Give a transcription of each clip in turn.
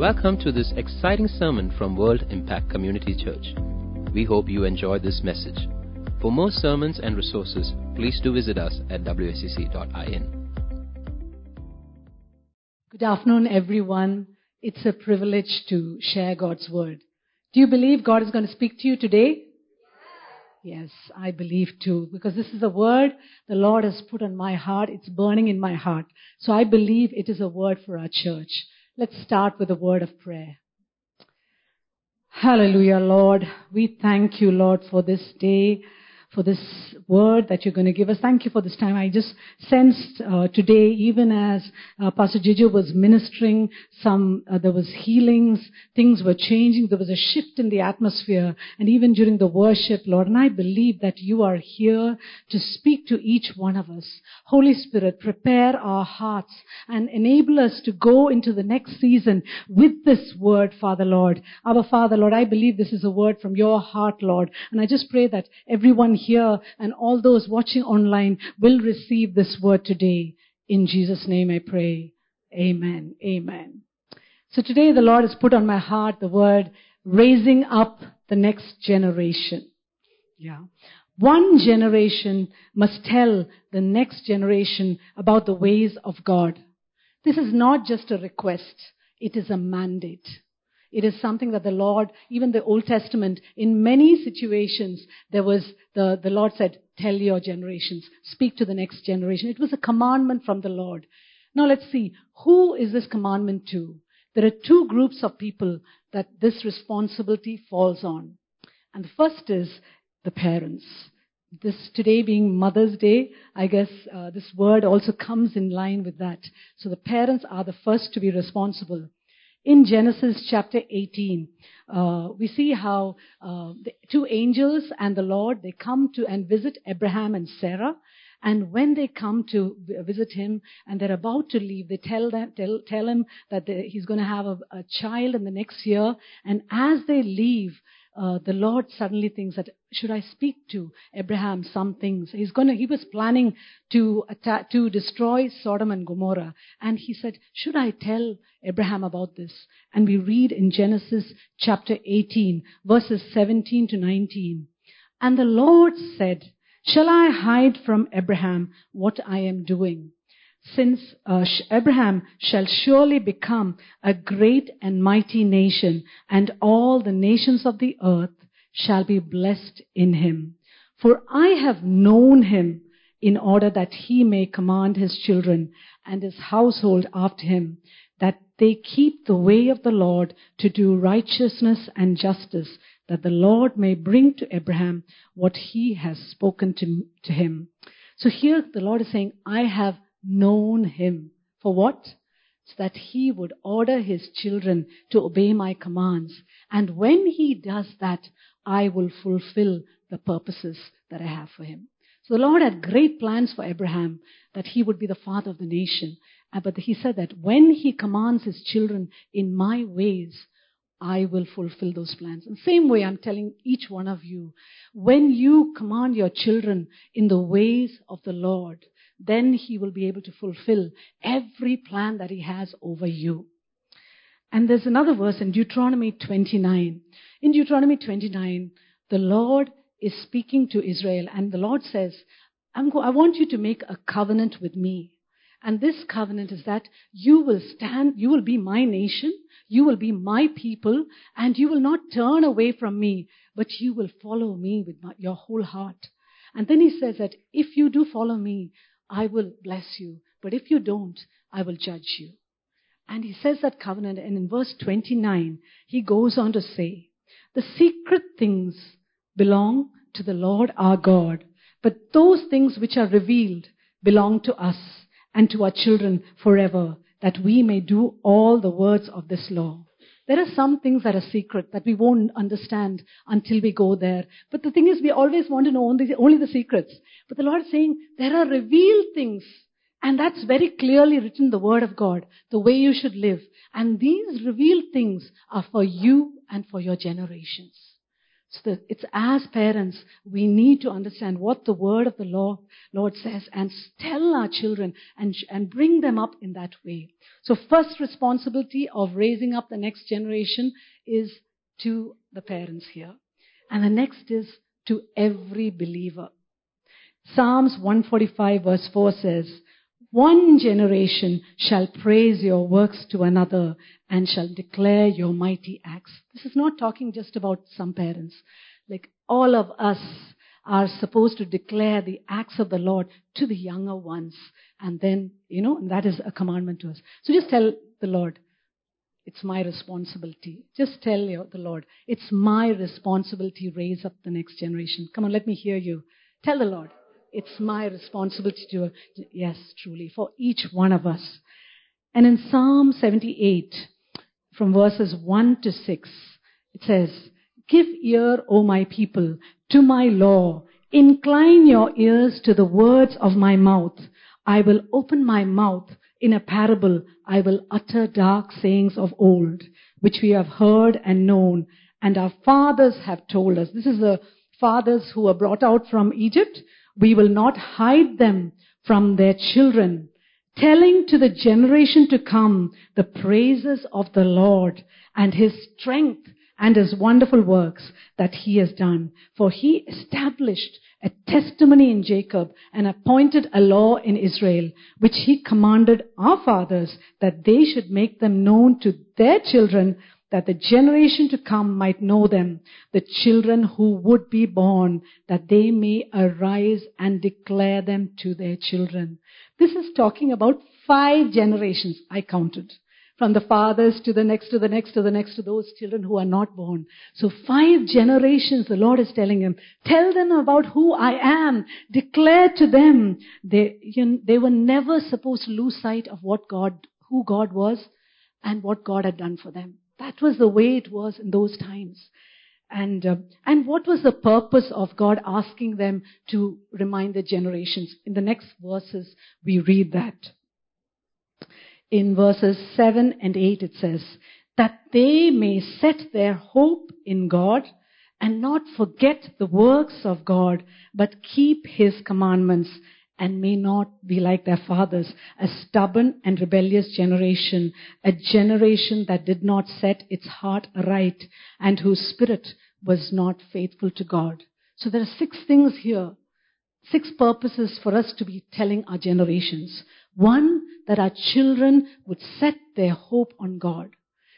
Welcome to this exciting sermon from World Impact Community Church. We hope you enjoy this message. For more sermons and resources, please do visit us at wscc.in. Good afternoon, everyone. It's a privilege to share God's word. Do you believe God is going to speak to you today? Yes, I believe too, because this is a word the Lord has put on my heart. It's burning in my heart. So I believe it is a word for our church. Let's start with a word of prayer. Hallelujah, Lord. We thank you, Lord, for this day for this word that you're going to give us. Thank you for this time. I just sensed uh, today, even as uh, Pastor Jiju was ministering, some uh, there was healings, things were changing. There was a shift in the atmosphere, and even during the worship, Lord. And I believe that you are here to speak to each one of us. Holy Spirit, prepare our hearts and enable us to go into the next season with this word, Father Lord. Our Father Lord, I believe this is a word from your heart, Lord. And I just pray that everyone here and all those watching online will receive this word today. In Jesus' name I pray. Amen. Amen. So today the Lord has put on my heart the word raising up the next generation. Yeah. One generation must tell the next generation about the ways of God. This is not just a request. It is a mandate. It is something that the Lord, even the Old Testament, in many situations, there was the, the Lord said, tell your generations, speak to the next generation. It was a commandment from the Lord. Now let's see, who is this commandment to? There are two groups of people that this responsibility falls on. And the first is the parents. This today being Mother's Day, I guess uh, this word also comes in line with that. So the parents are the first to be responsible in Genesis chapter 18, uh, we see how uh, the two angels and the Lord they come to and visit Abraham and Sarah. And when they come to visit him and they're about to leave, they tell them, tell, tell him that they, he's going to have a, a child in the next year. And as they leave, uh, the Lord suddenly thinks that should I speak to Abraham some things? He's gonna, he was planning to attack, to destroy Sodom and Gomorrah. And he said, should I tell Abraham about this? And we read in Genesis chapter 18 verses 17 to 19. And the Lord said, shall I hide from Abraham what I am doing? Since uh, Abraham shall surely become a great and mighty nation, and all the nations of the earth shall be blessed in him. For I have known him in order that he may command his children and his household after him, that they keep the way of the Lord to do righteousness and justice, that the Lord may bring to Abraham what he has spoken to, to him. So here the Lord is saying, I have known him. For what? So that he would order his children to obey my commands. And when he does that, I will fulfill the purposes that I have for him. So the Lord had great plans for Abraham that he would be the father of the nation. Uh, but he said that when he commands his children in my ways, I will fulfill those plans. And same way I'm telling each one of you, when you command your children in the ways of the Lord, then he will be able to fulfill every plan that he has over you. And there's another verse in Deuteronomy 29. In Deuteronomy 29, the Lord is speaking to Israel and the Lord says, go- I want you to make a covenant with me. And this covenant is that you will stand, you will be my nation, you will be my people, and you will not turn away from me, but you will follow me with my, your whole heart. And then he says that if you do follow me, I will bless you. But if you don't, I will judge you. And he says that covenant, and in verse 29, he goes on to say, The secret things belong to the Lord our God, but those things which are revealed belong to us and to our children forever, that we may do all the words of this law. There are some things that are secret that we won't understand until we go there. But the thing is, we always want to know only, only the secrets. But the Lord is saying there are revealed things. And that's very clearly written in the Word of God, the way you should live. And these revealed things are for you and for your generations. So it's as parents, we need to understand what the word of the Lord, Lord says and tell our children and, and bring them up in that way. So first responsibility of raising up the next generation is to the parents here. And the next is to every believer. Psalms 145 verse 4 says, one generation shall praise your works to another and shall declare your mighty acts. This is not talking just about some parents. Like all of us are supposed to declare the acts of the Lord to the younger ones. And then, you know, that is a commandment to us. So just tell the Lord, it's my responsibility. Just tell the Lord, it's my responsibility raise up the next generation. Come on, let me hear you. Tell the Lord, it's my responsibility to, yes, truly, for each one of us. And in Psalm 78, from verses 1 to 6, it says, Give ear, O my people, to my law. Incline your ears to the words of my mouth. I will open my mouth in a parable. I will utter dark sayings of old, which we have heard and known, and our fathers have told us. This is the fathers who were brought out from Egypt we will not hide them from their children, telling to the generation to come the praises of the Lord and his strength and his wonderful works that he has done. For he established a testimony in Jacob and appointed a law in Israel, which he commanded our fathers that they should make them known to their children that the generation to come might know them, the children who would be born, that they may arise and declare them to their children. This is talking about five generations, I counted. From the fathers to the next to the next to the next to those children who are not born. So five generations the Lord is telling him, tell them about who I am. Declare to them. They, you know, they were never supposed to lose sight of what God, who God was and what God had done for them. That was the way it was in those times. And, uh, and what was the purpose of God asking them to remind the generations? In the next verses, we read that. In verses 7 and 8, it says, that they may set their hope in God and not forget the works of God, but keep His commandments and may not be like their fathers, a stubborn and rebellious generation, a generation that did not set its heart aright and whose spirit was not faithful to God. So there are six things here, six purposes for us to be telling our generations. One, that our children would set their hope on God.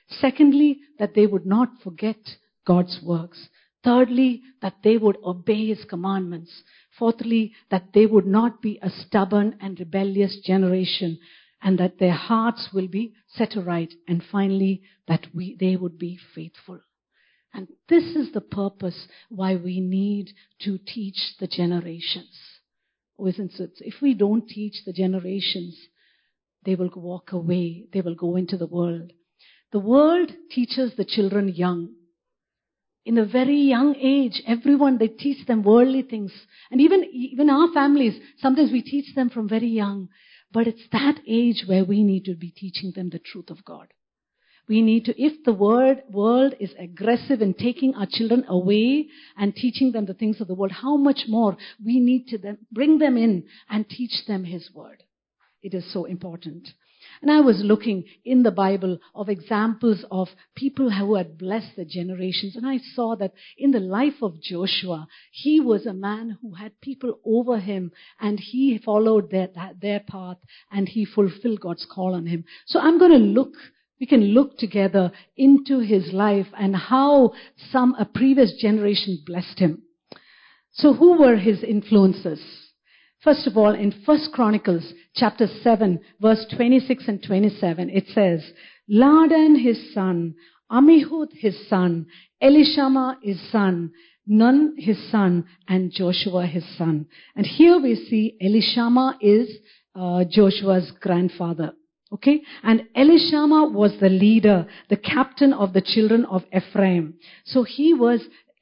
Secondly, that they would not forget God's works. Thirdly, that they would obey His commandments. Fourthly, that they would not be a stubborn and rebellious generation and that their hearts will be set aright. And finally, that we, they would be faithful. And this is the purpose why we need to teach the generations. Oh, isn't it? If we don't teach the generations, they will walk away. They will go into the world. The world teaches the children young in a very young age, everyone, they teach them worldly things. And even, even our families, sometimes we teach them from very young. But it's that age where we need to be teaching them the truth of God. We need to, if the word, world is aggressive in taking our children away and teaching them the things of the world, how much more we need to them, bring them in and teach them His word. It is so important. And I was looking in the Bible of examples of people who had blessed the generations. And I saw that in the life of Joshua, he was a man who had people over him and he followed their, their path and he fulfilled God's call on him. So I'm going to look we can look together into his life and how some a previous generation blessed him. So who were his influences? First of all, in First Chronicles chapter 7, verse 26 and 27, it says, Laadan his son, Ammihud his son, Elishama his son, Nun his son, and Joshua his son. And here we see Elishama is uh, Joshua's grandfather. Okay? And Elishama was the leader, the captain of the children of Ephraim. So he was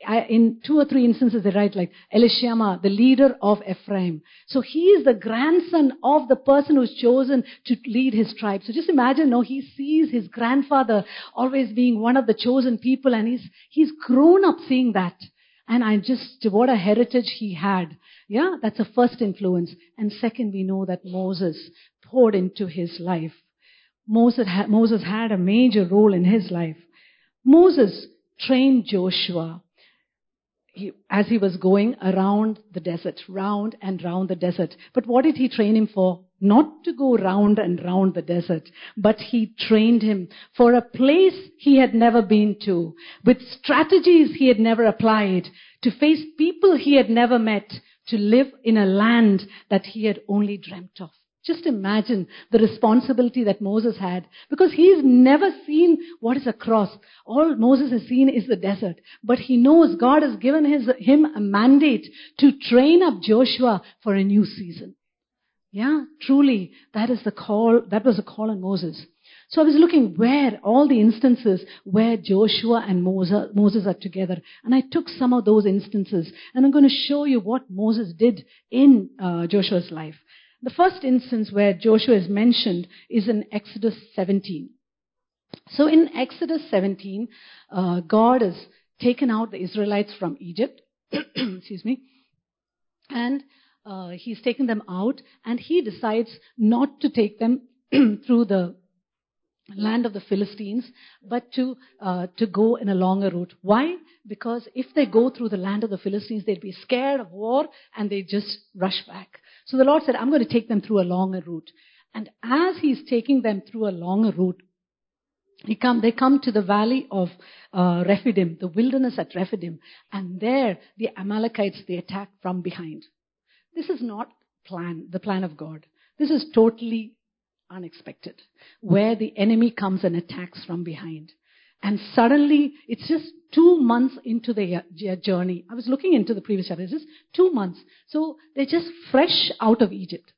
In two or three instances they write like Elishama, the leader of Ephraim. So he is the grandson of the person who's chosen to lead his tribe. So just imagine, no, he sees his grandfather always being one of the chosen people and he's, he's grown up seeing that. And I just, what a heritage he had. Yeah, that's a first influence. And second, we know that Moses poured into his life. Moses Moses had a major role in his life. Moses trained Joshua he, as he was going around the desert, round and round the desert. But what did he train him for? Not to go round and round the desert, but he trained him for a place he had never been to, with strategies he had never applied, to face people he had never met, to live in a land that he had only dreamt of. Just imagine the responsibility that Moses had because he's never seen what is a cross. All Moses has seen is the desert. But he knows God has given his, him a mandate to train up Joshua for a new season. Yeah, truly, that is the call, that was a call on Moses. So I was looking where all the instances where Joshua and Moses, Moses are together. And I took some of those instances and I'm going to show you what Moses did in uh, Joshua's life. The first instance where Joshua is mentioned is in Exodus 17. So in Exodus 17, uh, God has taken out the Israelites from Egypt. Excuse me. And uh, he's taken them out, and he decides not to take them through the land of the Philistines, but to uh, to go in a longer route. Why? Because if they go through the land of the Philistines, they'd be scared of war and they just rush back. So the Lord said, I'm going to take them through a longer route. And as He's taking them through a longer route, he come, they come to the valley of uh, Rephidim, the wilderness at Rephidim, and there the Amalekites they attack from behind. This is not plan, the plan of God. This is totally unexpected, where the enemy comes and attacks from behind. And suddenly, it's just two months into their journey. I was looking into the previous chapter. It's just two months. So they're just fresh out of Egypt.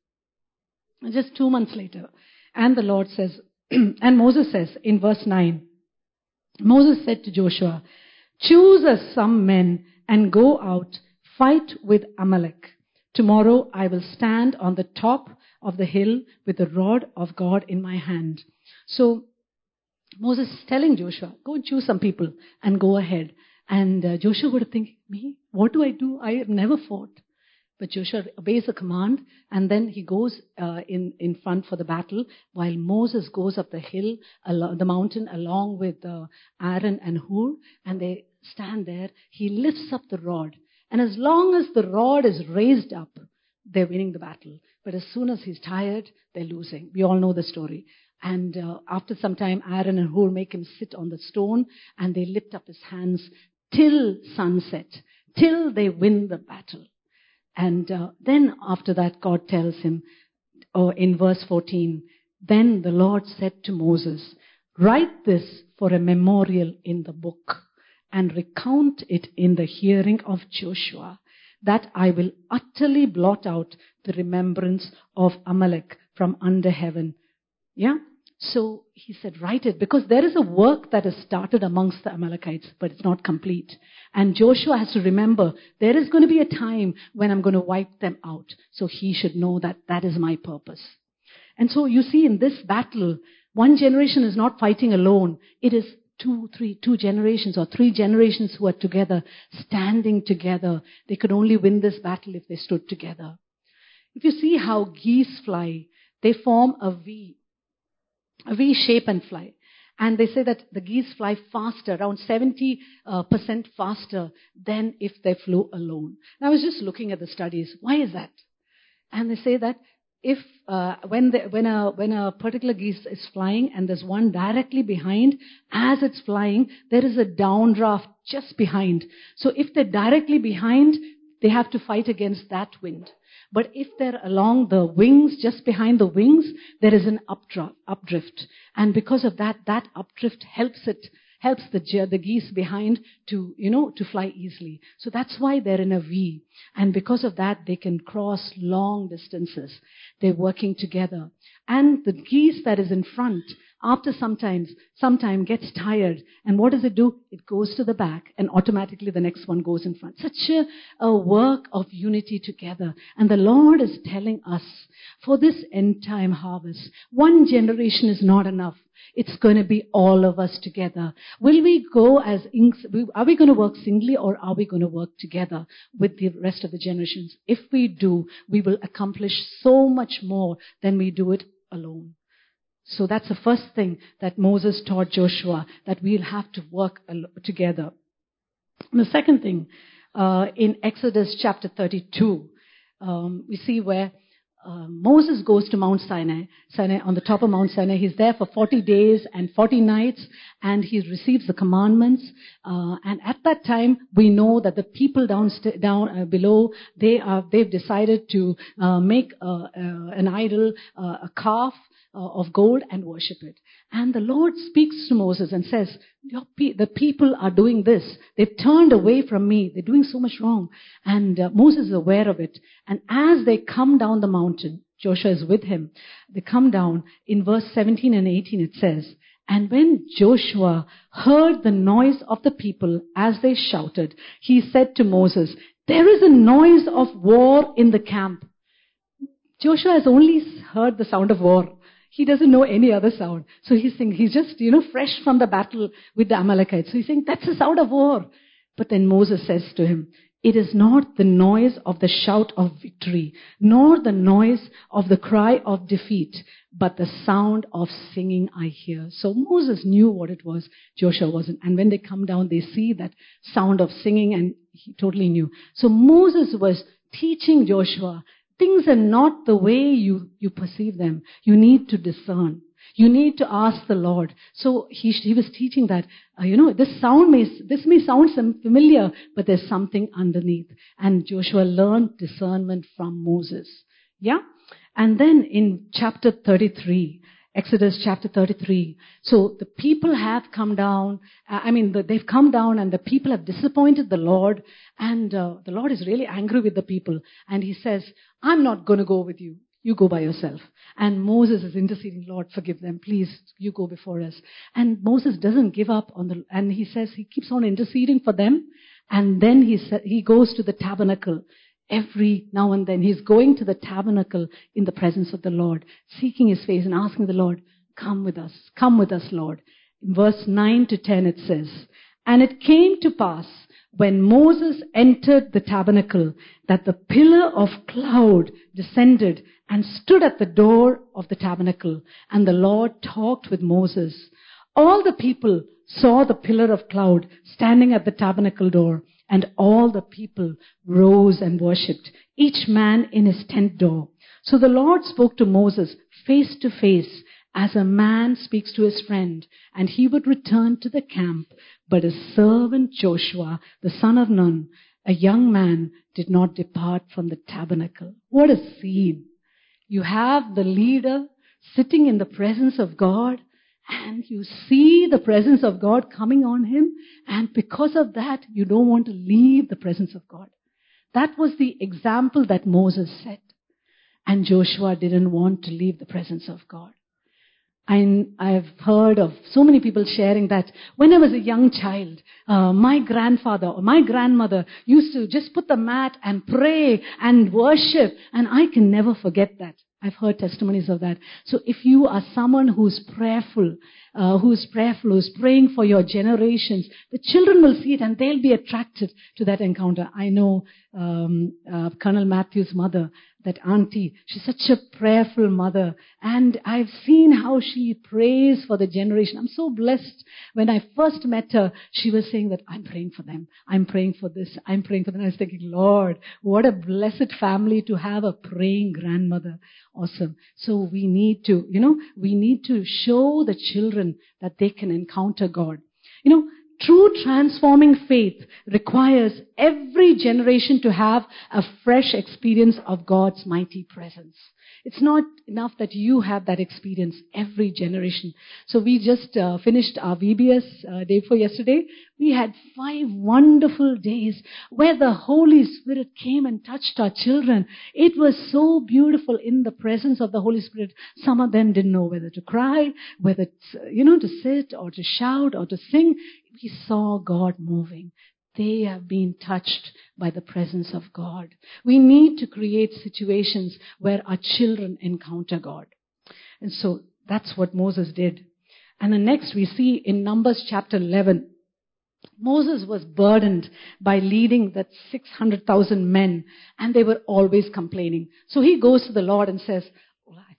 Just two months later. And the Lord says, and Moses says in verse 9, Moses said to Joshua, Choose us some men and go out, fight with Amalek. Tomorrow I will stand on the top of the hill with the rod of God in my hand. So Moses is telling Joshua, go and choose some people and go ahead. And uh, Joshua would think, me? What do I do? I have never fought. But Joshua obeys the command and then he goes uh, in, in front for the battle while Moses goes up the hill, the mountain along with uh, Aaron and Hur and they stand there. He lifts up the rod. And as long as the rod is raised up, they're winning the battle. But as soon as he's tired, they're losing. We all know the story. And uh, after some time, Aaron and Hur make him sit on the stone and they lift up his hands till sunset, till they win the battle. And uh, then after that, God tells him, oh, in verse 14, then the Lord said to Moses, write this for a memorial in the book and recount it in the hearing of Joshua, that I will utterly blot out the remembrance of Amalek from under heaven. Yeah? So he said, write it because there is a work that has started amongst the Amalekites, but it's not complete. And Joshua has to remember there is going to be a time when I'm going to wipe them out. So he should know that that is my purpose. And so you see in this battle, one generation is not fighting alone. It is two, three, two generations or three generations who are together, standing together. They could only win this battle if they stood together. If you see how geese fly, they form a V V shape and fly. And they say that the geese fly faster, around 70% uh, faster than if they flew alone. And I was just looking at the studies. Why is that? And they say that if uh, when, the, when, a, when a particular geese is flying and there's one directly behind, as it's flying, there is a downdraft just behind. So if they're directly behind, they have to fight against that wind. But if they're along the wings, just behind the wings, there is an updrift. And because of that, that updrift helps it, helps the, the geese behind to, you know, to fly easily. So that's why they're in a V. And because of that, they can cross long distances. They're working together. And the geese that is in front after sometimes, sometime gets tired. And what does it do? It goes to the back and automatically the next one goes in front. Such a, a work of unity together. And the Lord is telling us for this end time harvest, one generation is not enough. It's going to be all of us together. Will we go as, are we going to work singly or are we going to work together with the rest of the generations? If we do, we will accomplish so much more than we do it alone. So that's the first thing that Moses taught Joshua, that we'll have to work together. And the second thing, uh, in Exodus chapter 32, um, we see where uh, Moses goes to Mount Sinai, Sinai, on the top of Mount Sinai. He's there for 40 days and 40 nights, and he receives the commandments. Uh, and at that time, we know that the people down, down uh, below, they are, they've decided to uh, make uh, an idol, a calf, uh, of gold and worship it. And the Lord speaks to Moses and says, pe- the people are doing this. They've turned away from me. They're doing so much wrong. And uh, Moses is aware of it. And as they come down the mountain, Joshua is with him. They come down. In verse 17 and 18 it says, and when Joshua heard the noise of the people as they shouted, he said to Moses, there is a noise of war in the camp. Joshua has only heard the sound of war. He doesn't know any other sound. So he's saying, he's just, you know, fresh from the battle with the Amalekites. So he's saying, that's the sound of war. But then Moses says to him, it is not the noise of the shout of victory, nor the noise of the cry of defeat, but the sound of singing I hear. So Moses knew what it was. Joshua wasn't. And when they come down, they see that sound of singing and he totally knew. So Moses was teaching Joshua Things are not the way you, you perceive them. You need to discern. You need to ask the Lord. So he, he was teaching that, uh, you know, this sound may, this may sound familiar, but there's something underneath. And Joshua learned discernment from Moses. Yeah? And then in chapter 33, Exodus chapter 33. So the people have come down. Uh, I mean, they've come down and the people have disappointed the Lord. And uh, the Lord is really angry with the people. And he says, I'm not going to go with you. You go by yourself. And Moses is interceding, Lord, forgive them. Please, you go before us. And Moses doesn't give up on the, and he says he keeps on interceding for them. And then he, sa- he goes to the tabernacle every now and then. He's going to the tabernacle in the presence of the Lord, seeking his face and asking the Lord, come with us, come with us, Lord. In verse 9 to 10 it says, And it came to pass when Moses entered the tabernacle that the pillar of cloud descended and stood at the door of the tabernacle, and the Lord talked with Moses. All the people saw the pillar of cloud standing at the tabernacle door, and all the people rose and worshipped, each man in his tent door. So the Lord spoke to Moses face to face as a man speaks to his friend, and he would return to the camp. But his servant Joshua, the son of Nun, a young man, did not depart from the tabernacle. What a scene. You have the leader sitting in the presence of God, and you see the presence of God coming on him, and because of that, you don't want to leave the presence of God. That was the example that Moses set. And Joshua didn't want to leave the presence of God. I, I've heard of so many people sharing that when I was a young child, uh, my grandfather or my grandmother used to just put the mat and pray and worship, and I can never forget that. I've heard testimonies of that. So if you are someone who's prayerful, uh, who's prayerful, who's praying for your generations, the children will see it and they'll be attracted to that encounter. I know um, uh, Colonel Matthew's mother that auntie. She's such a prayerful mother. And I've seen how she prays for the generation. I'm so blessed. When I first met her, she was saying that I'm praying for them. I'm praying for this. I'm praying for them. I was thinking, Lord, what a blessed family to have a praying grandmother. Awesome. So we need to, you know, we need to show the children that they can encounter God. You know, True transforming faith requires every generation to have a fresh experience of God's mighty presence. It's not enough that you have that experience every generation. So we just uh, finished our VBS uh, day for yesterday. We had five wonderful days where the Holy Spirit came and touched our children. It was so beautiful in the presence of the Holy Spirit. Some of them didn't know whether to cry, whether, to, you know, to sit or to shout or to sing. We saw God moving. They have been touched by the presence of God. We need to create situations where our children encounter God. And so that's what Moses did. And then next we see in Numbers chapter 11, Moses was burdened by leading that 600,000 men and they were always complaining. So he goes to the Lord and says,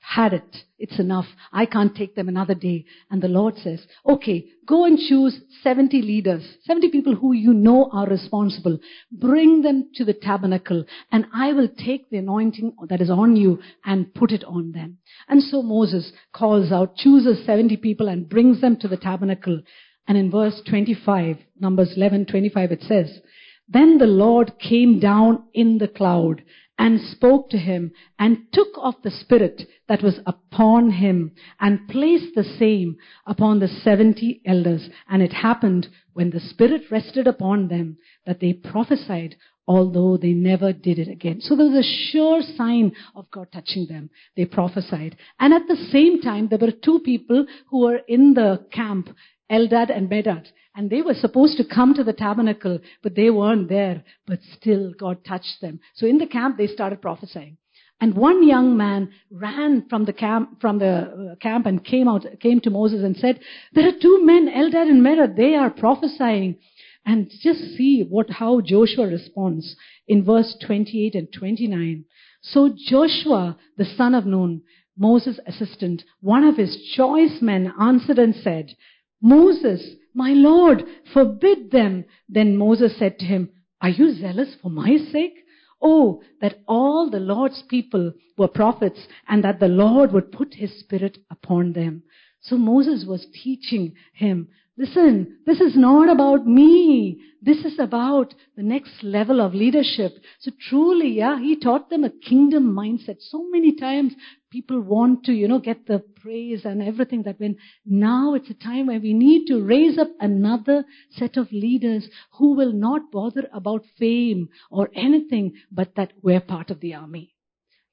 had it. It's enough. I can't take them another day. And the Lord says, okay, go and choose 70 leaders, 70 people who you know are responsible. Bring them to the tabernacle and I will take the anointing that is on you and put it on them. And so Moses calls out, chooses 70 people and brings them to the tabernacle. And in verse 25, Numbers 11, 25, it says, then the Lord came down in the cloud and spoke to him and took off the spirit that was upon him and placed the same upon the 70 elders. And it happened when the spirit rested upon them that they prophesied although they never did it again. So there was a sure sign of God touching them. They prophesied. And at the same time, there were two people who were in the camp, Eldad and Medad. And they were supposed to come to the tabernacle, but they weren't there. But still, God touched them. So in the camp, they started prophesying. And one young man ran from the camp, from the uh, camp and came out, came to Moses and said, there are two men, Eldad and Medad, they are prophesying. And just see what, how Joshua responds in verse 28 and 29. So Joshua, the son of Nun, Moses' assistant, one of his choice men answered and said, Moses, my Lord, forbid them. Then Moses said to him, Are you zealous for my sake? Oh, that all the Lord's people were prophets and that the Lord would put his spirit upon them. So Moses was teaching him Listen, this is not about me. This is about the next level of leadership. So truly, yeah, he taught them a kingdom mindset. So many times people want to, you know, get the praise and everything that when now it's a time where we need to raise up another set of leaders who will not bother about fame or anything, but that we're part of the army.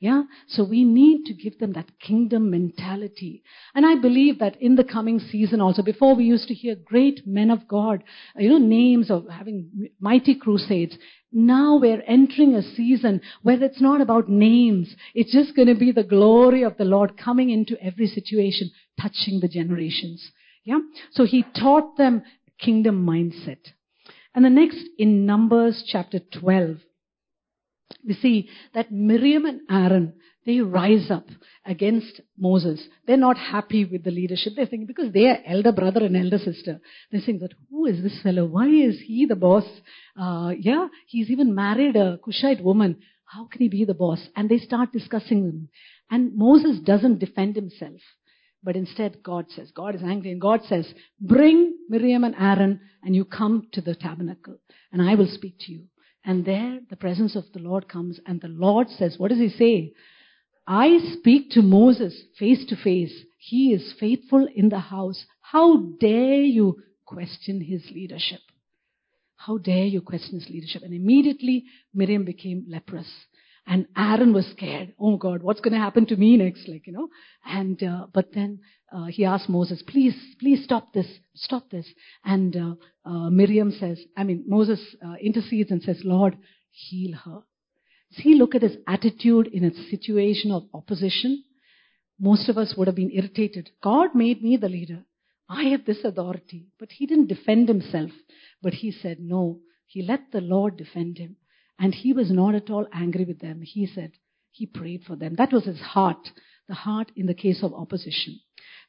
Yeah? So we need to give them that kingdom mentality. And I believe that in the coming season also, before we used to hear great men of God, you know, names of having mighty crusades. Now we're entering a season where it's not about names. It's just going to be the glory of the Lord coming into every situation, touching the generations. Yeah? So he taught them kingdom mindset. And the next in Numbers chapter 12, we see that Miriam and Aaron, they rise up against Moses. They're not happy with the leadership. They're thinking, because they are elder brother and elder sister, they're saying that, who is this fellow? Why is he the boss? Uh, yeah, he's even married a Cushite woman. How can he be the boss? And they start discussing them. And Moses doesn't defend himself. But instead, God says, God is angry, and God says, Bring Miriam and Aaron, and you come to the tabernacle, and I will speak to you. And there the presence of the Lord comes and the Lord says, what does he say? I speak to Moses face to face. He is faithful in the house. How dare you question his leadership? How dare you question his leadership? And immediately Miriam became leprous. And Aaron was scared. Oh God, what's going to happen to me next? Like, you know. And, uh, but then uh, he asked Moses, please, please stop this, stop this. And uh, uh, Miriam says, I mean, Moses uh, intercedes and says, Lord, heal her. See, look at his attitude in a situation of opposition. Most of us would have been irritated. God made me the leader. I have this authority. But he didn't defend himself. But he said, no. He let the Lord defend him. And he was not at all angry with them. He said, he prayed for them. That was his heart. The heart in the case of opposition.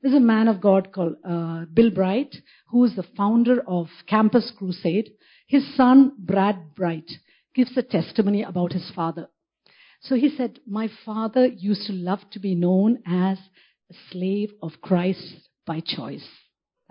There's a man of God called uh, Bill Bright, who is the founder of Campus Crusade. His son, Brad Bright, gives a testimony about his father. So he said, My father used to love to be known as a slave of Christ by choice.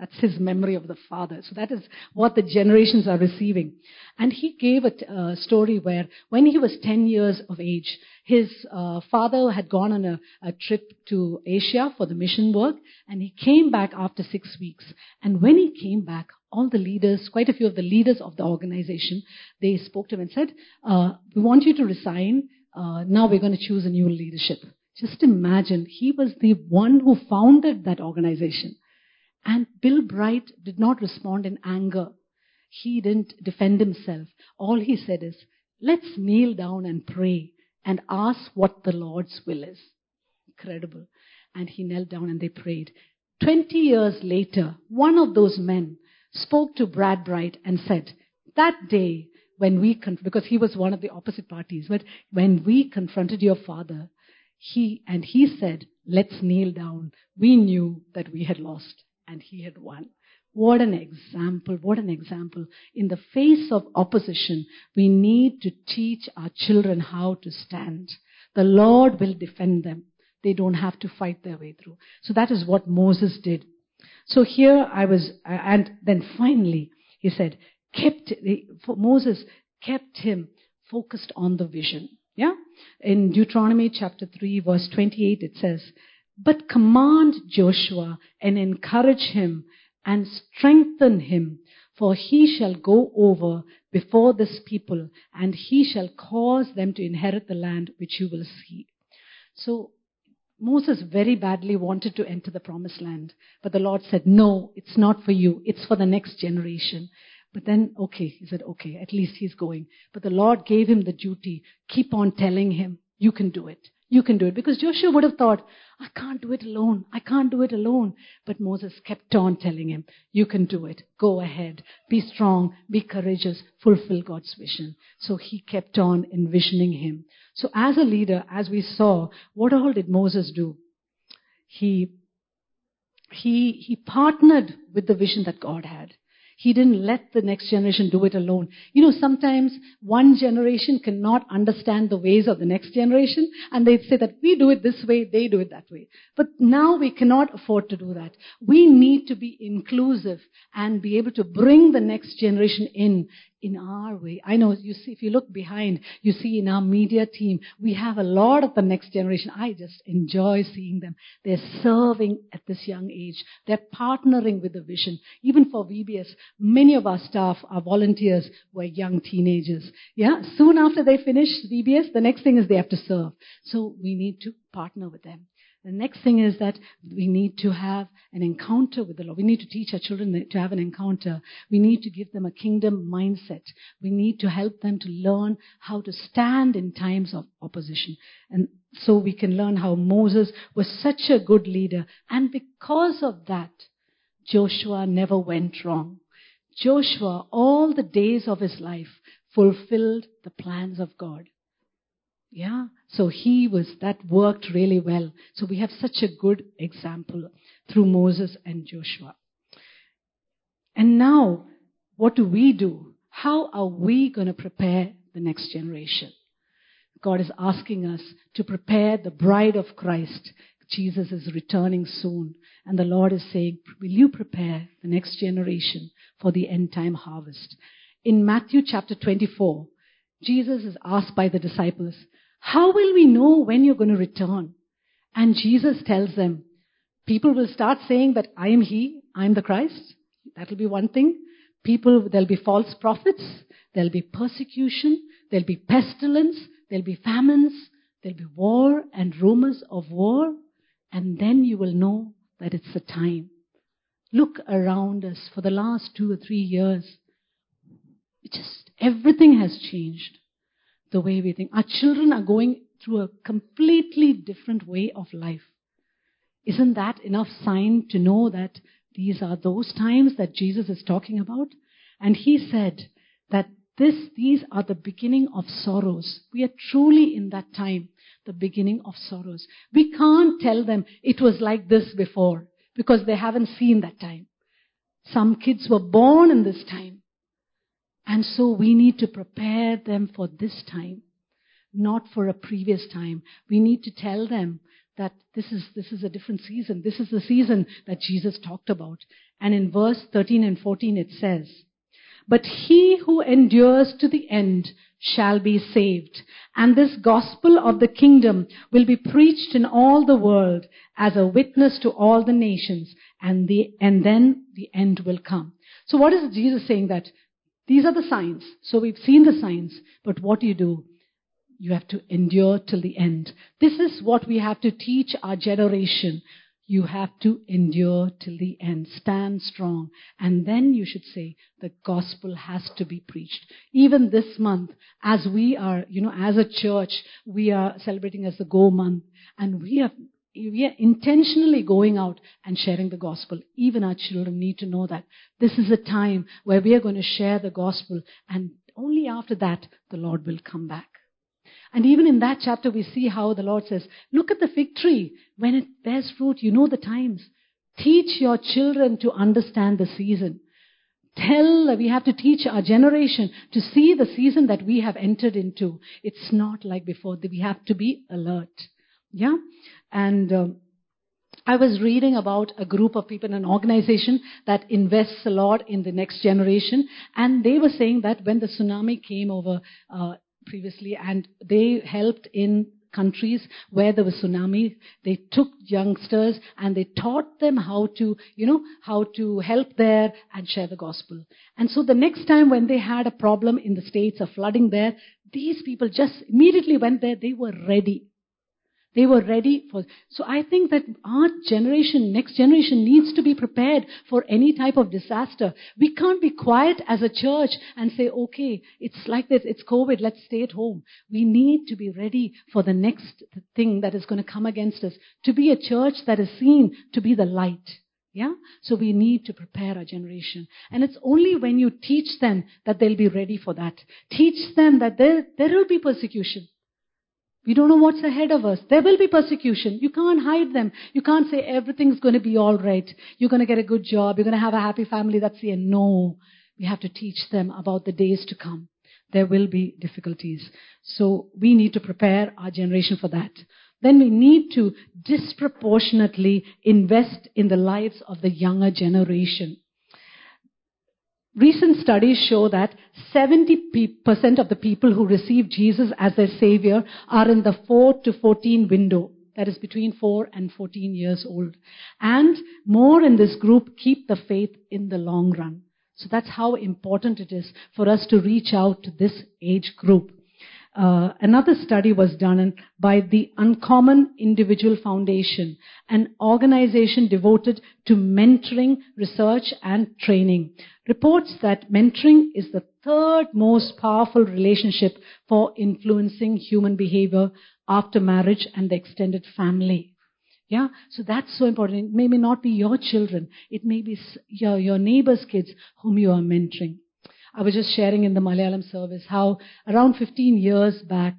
That's his memory of the father. So that is what the generations are receiving. And he gave a uh, story where when he was 10 years of age, his uh, father had gone on a, a trip to Asia for the mission work and he came back after six weeks. And when he came back, all the leaders, quite a few of the leaders of the organization, they spoke to him and said, uh, we want you to resign. Uh, now we're going to choose a new leadership. Just imagine, he was the one who founded that organization. And Bill Bright did not respond in anger. He didn't defend himself. All he said is, let's kneel down and pray and ask what the Lord's will is. Incredible. And he knelt down and they prayed. Twenty years later, one of those men spoke to Brad Bright and said, that day when we, con- because he was one of the opposite parties, but when we confronted your father, he, and he said, let's kneel down. We knew that we had lost and he had won. What an example, what an example. In the face of opposition, we need to teach our children how to stand. The Lord will defend them. They don't have to fight their way through. So that is what Moses did. So here I was, and then finally he said, kept, Moses kept him focused on the vision. Yeah? In Deuteronomy chapter 3 verse 28 it says, but command Joshua and encourage him and strengthen him, for he shall go over before this people, and he shall cause them to inherit the land which you will see. So Moses very badly wanted to enter the promised land, but the Lord said, no, it's not for you. It's for the next generation. But then, okay, he said, okay, at least he's going. But the Lord gave him the duty. Keep on telling him, you can do it. You can do it. Because Joshua would have thought, I can't do it alone. I can't do it alone. But Moses kept on telling him, you can do it. Go ahead. Be strong. Be courageous. Fulfill God's vision. So he kept on envisioning him. So as a leader, as we saw, what all did Moses do? He, he, he partnered with the vision that God had. He didn't let the next generation do it alone. You know, sometimes one generation cannot understand the ways of the next generation and they say that we do it this way, they do it that way. But now we cannot afford to do that. We need to be inclusive and be able to bring the next generation in in our way. I know you see, if you look behind, you see in our media team, we have a lot of the next generation. I just enjoy seeing them. They're serving at this young age. They're partnering with the vision. Even for VBS, many of our staff, our volunteers were young teenagers. Yeah. Soon after they finish VBS, the next thing is they have to serve. So we need to partner with them. The next thing is that we need to have an encounter with the Lord. We need to teach our children to have an encounter. We need to give them a kingdom mindset. We need to help them to learn how to stand in times of opposition. And so we can learn how Moses was such a good leader. And because of that, Joshua never went wrong. Joshua, all the days of his life, fulfilled the plans of God. Yeah. So he was, that worked really well. So we have such a good example through Moses and Joshua. And now, what do we do? How are we going to prepare the next generation? God is asking us to prepare the bride of Christ. Jesus is returning soon. And the Lord is saying, will you prepare the next generation for the end time harvest? In Matthew chapter 24, Jesus is asked by the disciples, how will we know when you're going to return? And Jesus tells them, people will start saying that I am He, I am the Christ. That'll be one thing. People, there'll be false prophets, there'll be persecution, there'll be pestilence, there'll be famines, there'll be war and rumors of war. And then you will know that it's the time. Look around us for the last two or three years. Just, everything has changed the way we think. Our children are going through a completely different way of life. Isn't that enough sign to know that these are those times that Jesus is talking about? And he said that this, these are the beginning of sorrows. We are truly in that time, the beginning of sorrows. We can't tell them it was like this before because they haven't seen that time. Some kids were born in this time. And so we need to prepare them for this time, not for a previous time. We need to tell them that this is, this is a different season. This is the season that Jesus talked about. And in verse 13 and 14 it says, But he who endures to the end shall be saved. And this gospel of the kingdom will be preached in all the world as a witness to all the nations. And the, and then the end will come. So what is Jesus saying that these are the signs. So we've seen the signs, but what do you do? You have to endure till the end. This is what we have to teach our generation. You have to endure till the end. Stand strong. And then you should say, the gospel has to be preached. Even this month, as we are, you know, as a church, we are celebrating as the Go month. And we are, we are intentionally going out and sharing the gospel. Even our children need to know that this is a time where we are going to share the gospel. And only after that, the Lord will come back. And even in that chapter, we see how the Lord says, look at the fig tree. When it bears fruit, you know the times. Teach your children to understand the season. Tell, we have to teach our generation to see the season that we have entered into. It's not like before. We have to be alert. Yeah? And um, I was reading about a group of people, an organization that invests a lot in the next generation, and they were saying that when the tsunami came over uh, previously, and they helped in countries where there was tsunami. They took youngsters and they taught them how to, you know, how to help there and share the gospel. And so the next time when they had a problem in the States, of flooding there, these people just immediately went there. They were ready. They were ready for, so I think that our generation, next generation needs to be prepared for any type of disaster. We can't be quiet as a church and say, okay, it's like this, it's COVID, let's stay at home. We need to be ready for the next thing that is going to come against us. To be a church that is seen to be the light. Yeah? So we need to prepare our generation. And it's only when you teach them that they'll be ready for that. Teach them that there, there will be persecution. We don't know what's ahead of us. There will be persecution. You can't hide them. You can't say everything's going to be all right. You're going to get a good job. You're going to have a happy family. That's the end. No. We have to teach them about the days to come. There will be difficulties. So we need to prepare our generation for that. Then we need to disproportionately invest in the lives of the younger generation. Recent studies show that 70% of the people who receive Jesus as their Savior are in the 4 to 14 window. That is between 4 and 14 years old. And more in this group keep the faith in the long run. So that's how important it is for us to reach out to this age group. Uh, another study was done by the Uncommon Individual Foundation, an organization devoted to mentoring, research, and training. Reports that mentoring is the third most powerful relationship for influencing human behavior after marriage and the extended family. Yeah, so that's so important. It may not be your children. It may be your, your neighbor's kids whom you are mentoring. I was just sharing in the Malayalam service how around 15 years back,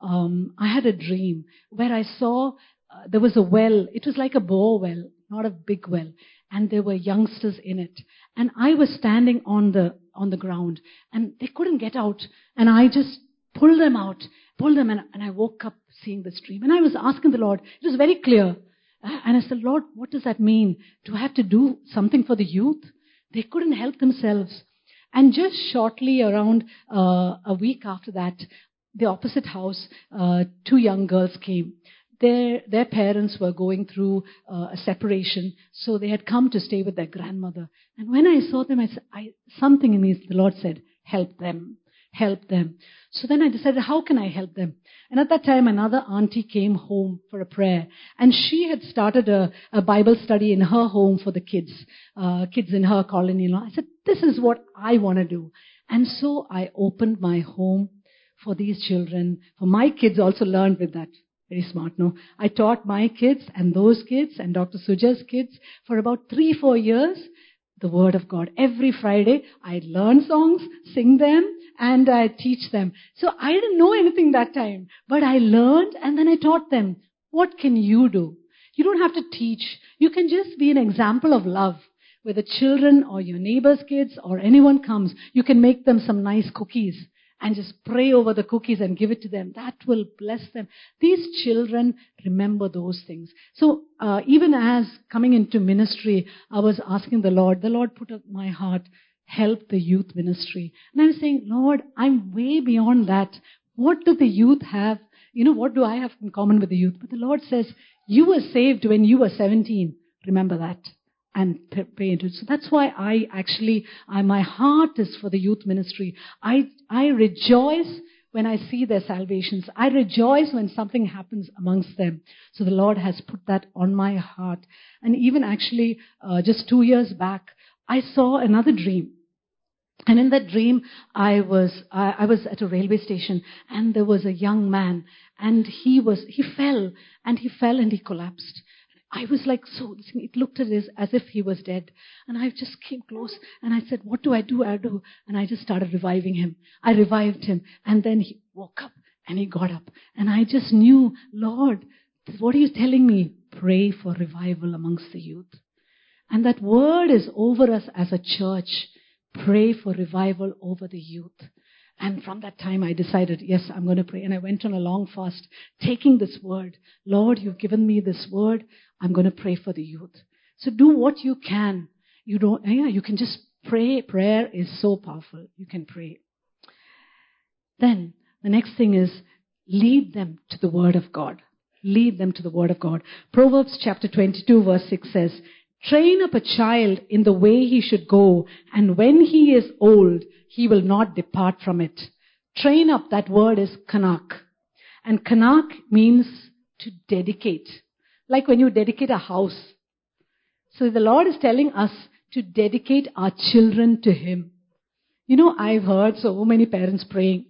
um, I had a dream where I saw uh, there was a well. It was like a bore well, not a big well, and there were youngsters in it. And I was standing on the on the ground, and they couldn't get out. And I just pulled them out, pulled them, and, and I woke up seeing this dream. And I was asking the Lord. It was very clear. Uh, and I said, Lord, what does that mean? Do I have to do something for the youth? They couldn't help themselves. And just shortly around uh, a week after that, the opposite house, uh, two young girls came. Their, their parents were going through uh, a separation, so they had come to stay with their grandmother. And when I saw them, I said, I, something in me, the Lord said, help them help them. So then I decided, how can I help them? And at that time, another auntie came home for a prayer. And she had started a, a Bible study in her home for the kids, uh, kids in her colony. You know. I said, this is what I want to do. And so I opened my home for these children. For my kids also learned with that. Very smart, no? I taught my kids and those kids and Dr. Suja's kids for about three, four years the Word of God. Every Friday, I'd learn songs, sing them, and I teach them. So I didn't know anything that time, but I learned and then I taught them. What can you do? You don't have to teach. You can just be an example of love. Whether children or your neighbor's kids or anyone comes, you can make them some nice cookies and just pray over the cookies and give it to them. That will bless them. These children remember those things. So uh, even as coming into ministry, I was asking the Lord, the Lord put up my heart, help the youth ministry. And I was saying, Lord, I'm way beyond that. What do the youth have? You know, what do I have in common with the youth? But the Lord says, you were saved when you were 17. Remember that and it. So that's why I actually, I, my heart is for the youth ministry. I, I rejoice when I see their salvations. I rejoice when something happens amongst them. So the Lord has put that on my heart. And even actually, uh, just two years back, I saw another dream. And in that dream, I was, I, I was at a railway station and there was a young man and he was, he fell and he fell and he collapsed. I was like, so, it looked at us as if he was dead. And I just came close and I said, what do I do? I do. And I just started reviving him. I revived him. And then he woke up and he got up. And I just knew, Lord, what are you telling me? Pray for revival amongst the youth. And that word is over us as a church. Pray for revival over the youth. And from that time, I decided, yes, I'm going to pray. And I went on a long fast, taking this word. Lord, you've given me this word. I'm going to pray for the youth. So do what you can. You don't, yeah, you can just pray. Prayer is so powerful. You can pray. Then the next thing is lead them to the word of God. Lead them to the word of God. Proverbs chapter 22 verse 6 says, Train up a child in the way he should go, and when he is old, he will not depart from it. Train up, that word is kanak. And kanak means to dedicate. Like when you dedicate a house. So the Lord is telling us to dedicate our children to Him. You know, I've heard so many parents praying,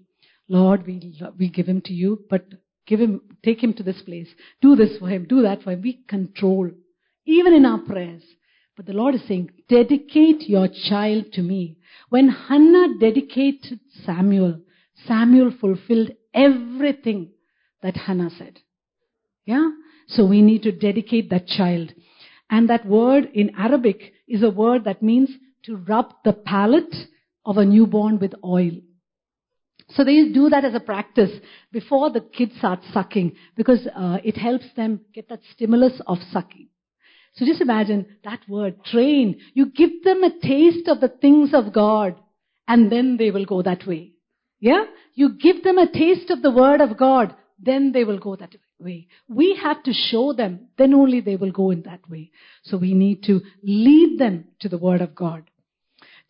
Lord, we, we give him to you, but give him, take him to this place. Do this for him, do that for him. We control even in our prayers. But the Lord is saying, dedicate your child to me. When Hannah dedicated Samuel, Samuel fulfilled everything that Hannah said. Yeah? So we need to dedicate that child. And that word in Arabic is a word that means to rub the palate of a newborn with oil. So they do that as a practice before the kid starts sucking because uh, it helps them get that stimulus of sucking. So just imagine that word, train. You give them a taste of the things of God and then they will go that way. Yeah? You give them a taste of the word of God, then they will go that way. We have to show them, then only they will go in that way. So we need to lead them to the word of God.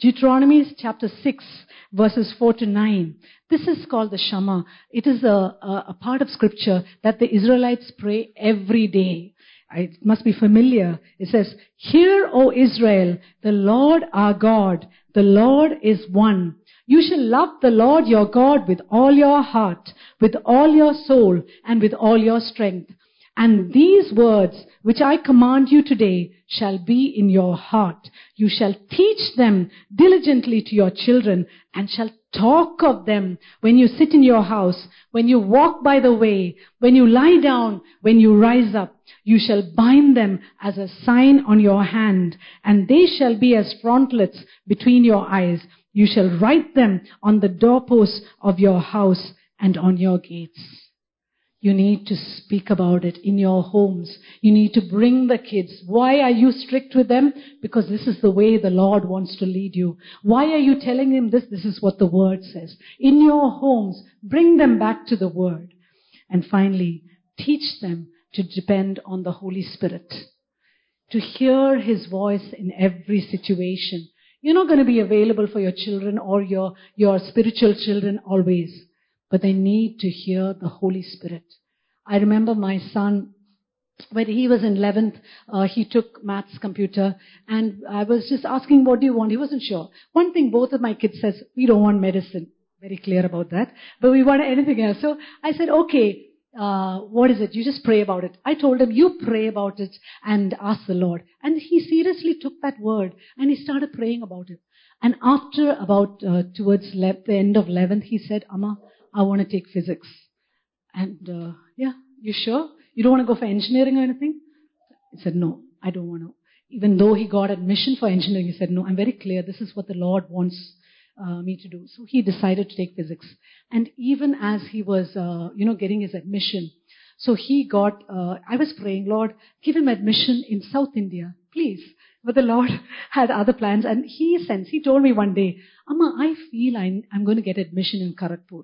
Deuteronomy chapter 6 verses 4 to 9. This is called the Shema. It is a, a, a part of scripture that the Israelites pray every day. It must be familiar. It says, Hear, O Israel, the Lord our God, the Lord is one. You shall love the Lord your God with all your heart, with all your soul, and with all your strength. And these words which I command you today shall be in your heart. You shall teach them diligently to your children and shall talk of them when you sit in your house, when you walk by the way, when you lie down, when you rise up. You shall bind them as a sign on your hand, and they shall be as frontlets between your eyes. You shall write them on the doorposts of your house and on your gates. You need to speak about it in your homes. You need to bring the kids. Why are you strict with them? Because this is the way the Lord wants to lead you. Why are you telling them this? This is what the Word says. In your homes, bring them back to the Word. And finally, teach them to depend on the Holy Spirit, to hear His voice in every situation. You're not going to be available for your children or your, your spiritual children always, but they need to hear the Holy Spirit. I remember my son, when he was in 11th, uh, he took maths computer and I was just asking, what do you want? He wasn't sure. One thing both of my kids says, we don't want medicine. Very clear about that. But we want anything else. So I said, okay, uh, what is it? You just pray about it. I told him, you pray about it and ask the Lord. And he seriously took that word and he started praying about it. And after about uh, towards le- the end of 11th, he said, Amma, I want to take physics. And uh, yeah, you sure? You don't want to go for engineering or anything? He said, no, I don't want to. Even though he got admission for engineering, he said, no, I'm very clear. This is what the Lord wants uh, me to do. So he decided to take physics. And even as he was, uh, you know, getting his admission, so he got, uh, I was praying, Lord, give him admission in South India, please. But the Lord had other plans and he sensed, he told me one day, Amma, I feel I'm, I'm going to get admission in Kharagpur.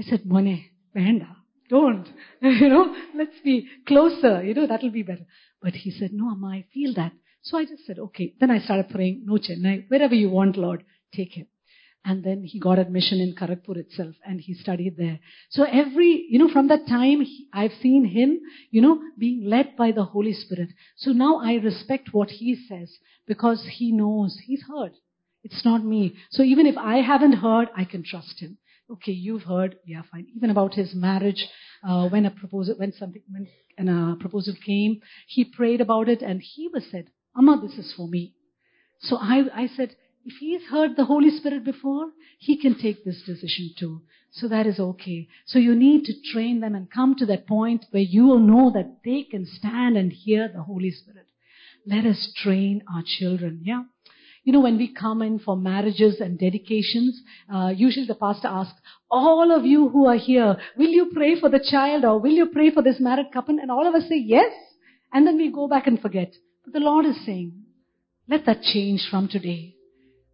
I said, Mone, Venda, don't. you know, let's be closer, you know, that'll be better. But he said, no, Amma, I feel that. So I just said, okay. Then I started praying, no Chennai, wherever you want, Lord, take him. And then he got admission in Kharagpur itself and he studied there. So every, you know, from that time, he, I've seen him, you know, being led by the Holy Spirit. So now I respect what he says because he knows, he's heard. It's not me. So even if I haven't heard, I can trust him. Okay, you've heard, yeah, fine. Even about his marriage, uh, when a proposal, when something, when a proposal came, he prayed about it and he was said, Amma, this is for me. So I, I said, if he's heard the Holy Spirit before, he can take this decision too. So that is okay. So you need to train them and come to that point where you will know that they can stand and hear the Holy Spirit. Let us train our children, yeah? You know, when we come in for marriages and dedications, uh, usually the pastor asks, all of you who are here, will you pray for the child or will you pray for this married couple? And all of us say yes. And then we go back and forget. But the Lord is saying, let that change from today.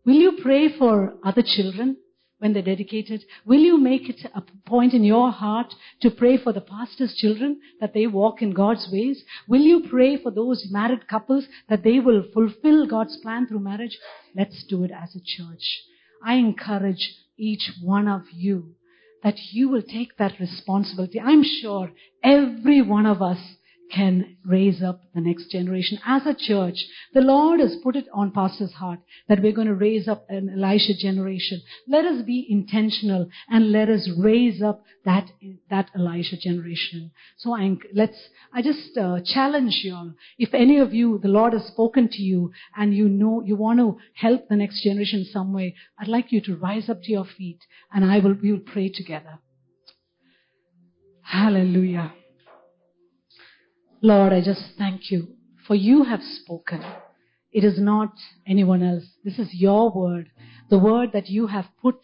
Will you pray for other children when they're dedicated? Will you make it a point in your heart to pray for the pastor's children that they walk in God's ways? Will you pray for those married couples that they will fulfill God's plan through marriage? Let's do it as a church. I encourage each one of you that you will take that responsibility. I'm sure every one of us can raise up the next generation. As a church, the Lord has put it on pastor's heart that we're going to raise up an Elisha generation. Let us be intentional and let us raise up that, that Elisha generation. So I, let's, I just uh, challenge you all. If any of you, the Lord has spoken to you and you know, you want to help the next generation some way, I'd like you to rise up to your feet and I will, we will pray together. Hallelujah. Lord, I just thank you for you have spoken. It is not anyone else. This is your word, the word that you have put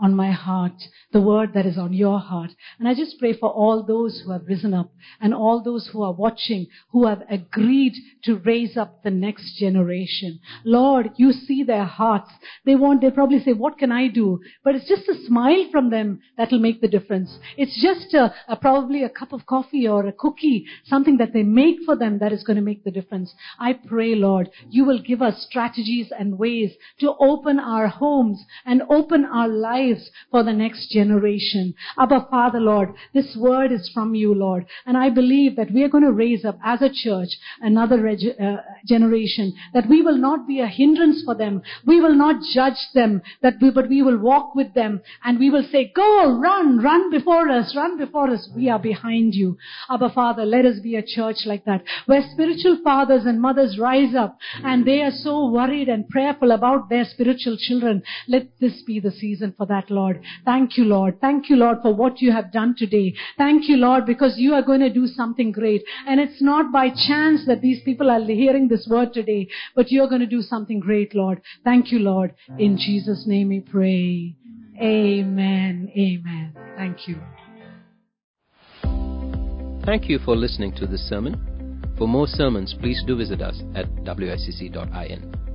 on my heart, the word that is on your heart. And I just pray for all those who have risen up and all those who are watching, who have agreed to raise up the next generation. Lord, you see their hearts. They want, they probably say, what can I do? But it's just a smile from them that will make the difference. It's just a, a, probably a cup of coffee or a cookie, something that they make for them that is going to make the difference. I pray, Lord, you will give us strategies and ways to open our homes and open our lives lives for the next generation. Abba Father, Lord, this word is from you, Lord. And I believe that we are going to raise up as a church another reg- uh, generation, that we will not be a hindrance for them. We will not judge them, that we, but we will walk with them and we will say, go, run, run before us, run before us. We are behind you. Abba Father, let us be a church like that, where spiritual fathers and mothers rise up and they are so worried and prayerful about their spiritual children. Let this be the season for that that, Lord. Thank you, Lord. Thank you, Lord, for what you have done today. Thank you, Lord, because you are going to do something great. And it's not by chance that these people are hearing this word today, but you're going to do something great, Lord. Thank you, Lord. In Jesus' name we pray. Amen. Amen. Thank you. Thank you for listening to this sermon. For more sermons, please do visit us at wicc.in.